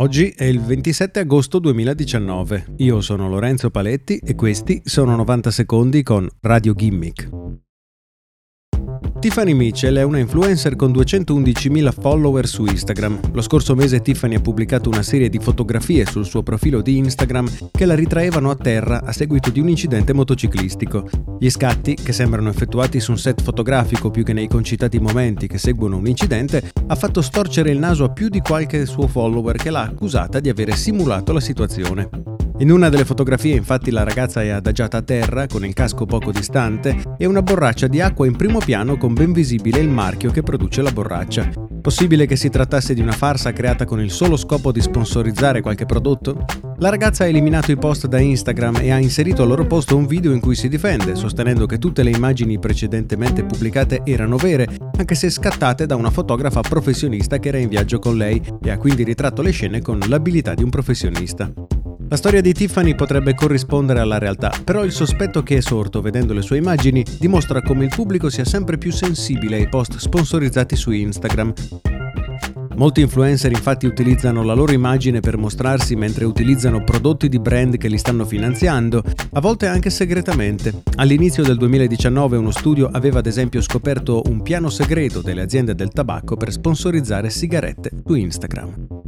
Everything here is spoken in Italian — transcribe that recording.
Oggi è il 27 agosto 2019. Io sono Lorenzo Paletti e questi sono 90 secondi con Radio Gimmick. Tiffany Mitchell è una influencer con 211.000 follower su Instagram. Lo scorso mese Tiffany ha pubblicato una serie di fotografie sul suo profilo di Instagram che la ritraevano a terra a seguito di un incidente motociclistico. Gli scatti, che sembrano effettuati su un set fotografico più che nei concitati momenti che seguono un incidente, ha fatto storcere il naso a più di qualche suo follower che l'ha accusata di avere simulato la situazione. In una delle fotografie infatti la ragazza è adagiata a terra con il casco poco distante e una borraccia di acqua in primo piano con ben visibile il marchio che produce la borraccia. Possibile che si trattasse di una farsa creata con il solo scopo di sponsorizzare qualche prodotto? La ragazza ha eliminato i post da Instagram e ha inserito al loro posto un video in cui si difende, sostenendo che tutte le immagini precedentemente pubblicate erano vere, anche se scattate da una fotografa professionista che era in viaggio con lei e ha quindi ritratto le scene con l'abilità di un professionista. La storia di Tiffany potrebbe corrispondere alla realtà, però il sospetto che è sorto vedendo le sue immagini dimostra come il pubblico sia sempre più sensibile ai post sponsorizzati su Instagram. Molti influencer infatti utilizzano la loro immagine per mostrarsi mentre utilizzano prodotti di brand che li stanno finanziando, a volte anche segretamente. All'inizio del 2019 uno studio aveva ad esempio scoperto un piano segreto delle aziende del tabacco per sponsorizzare sigarette su Instagram.